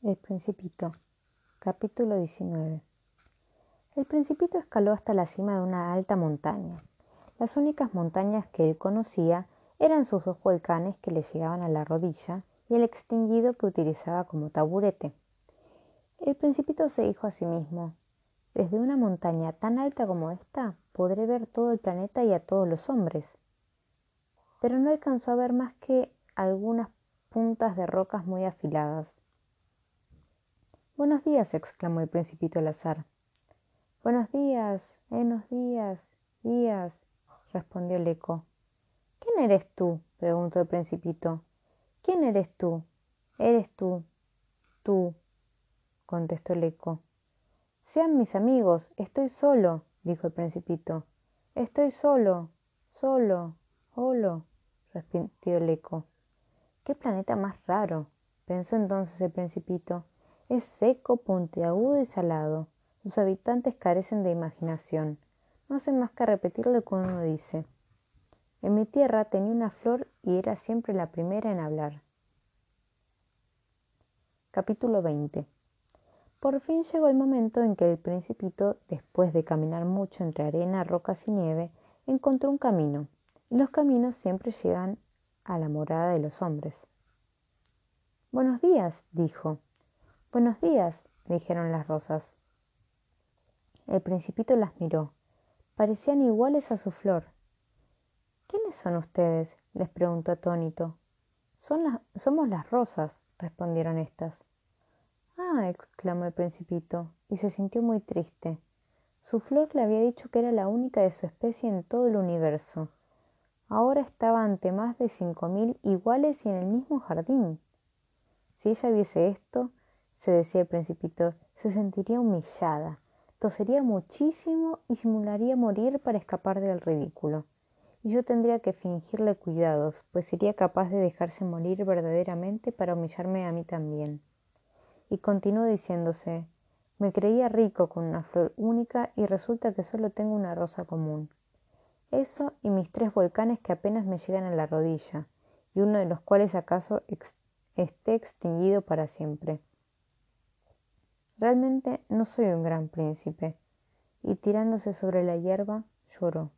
El Principito Capítulo 19 El Principito escaló hasta la cima de una alta montaña. Las únicas montañas que él conocía eran sus dos volcanes que le llegaban a la rodilla y el extinguido que utilizaba como taburete. El Principito se dijo a sí mismo, desde una montaña tan alta como esta podré ver todo el planeta y a todos los hombres. Pero no alcanzó a ver más que algunas puntas de rocas muy afiladas. Buenos días, exclamó el principito al azar. Buenos días, buenos días, días, respondió el eco. ¿Quién eres tú? preguntó el principito. ¿Quién eres tú? Eres tú, tú, contestó el eco. Sean mis amigos, estoy solo, dijo el principito. Estoy solo, solo, solo, repitió el eco. ¿Qué planeta más raro? pensó entonces el principito. Es seco, puntiagudo y salado. Sus habitantes carecen de imaginación. No hacen más que repetir lo que uno dice. En mi tierra tenía una flor y era siempre la primera en hablar. Capítulo 20 Por fin llegó el momento en que el principito, después de caminar mucho entre arena, rocas y nieve, encontró un camino. Y los caminos siempre llegan a la morada de los hombres. Buenos días, dijo. Buenos días, dijeron las rosas. El principito las miró. Parecían iguales a su flor. ¿Quiénes son ustedes? les preguntó atónito. Son somos las rosas, respondieron éstas. Ah, exclamó el principito, y se sintió muy triste. Su flor le había dicho que era la única de su especie en todo el universo. Ahora estaba ante más de cinco mil iguales y en el mismo jardín. Si ella viese esto, se decía el principito, se sentiría humillada, tosería muchísimo y simularía morir para escapar del ridículo. Y yo tendría que fingirle cuidados, pues sería capaz de dejarse morir verdaderamente para humillarme a mí también. Y continuó diciéndose, me creía rico con una flor única y resulta que solo tengo una rosa común. Eso y mis tres volcanes que apenas me llegan a la rodilla, y uno de los cuales acaso esté extinguido para siempre. Realmente no soy un gran príncipe. Y tirándose sobre la hierba, lloró.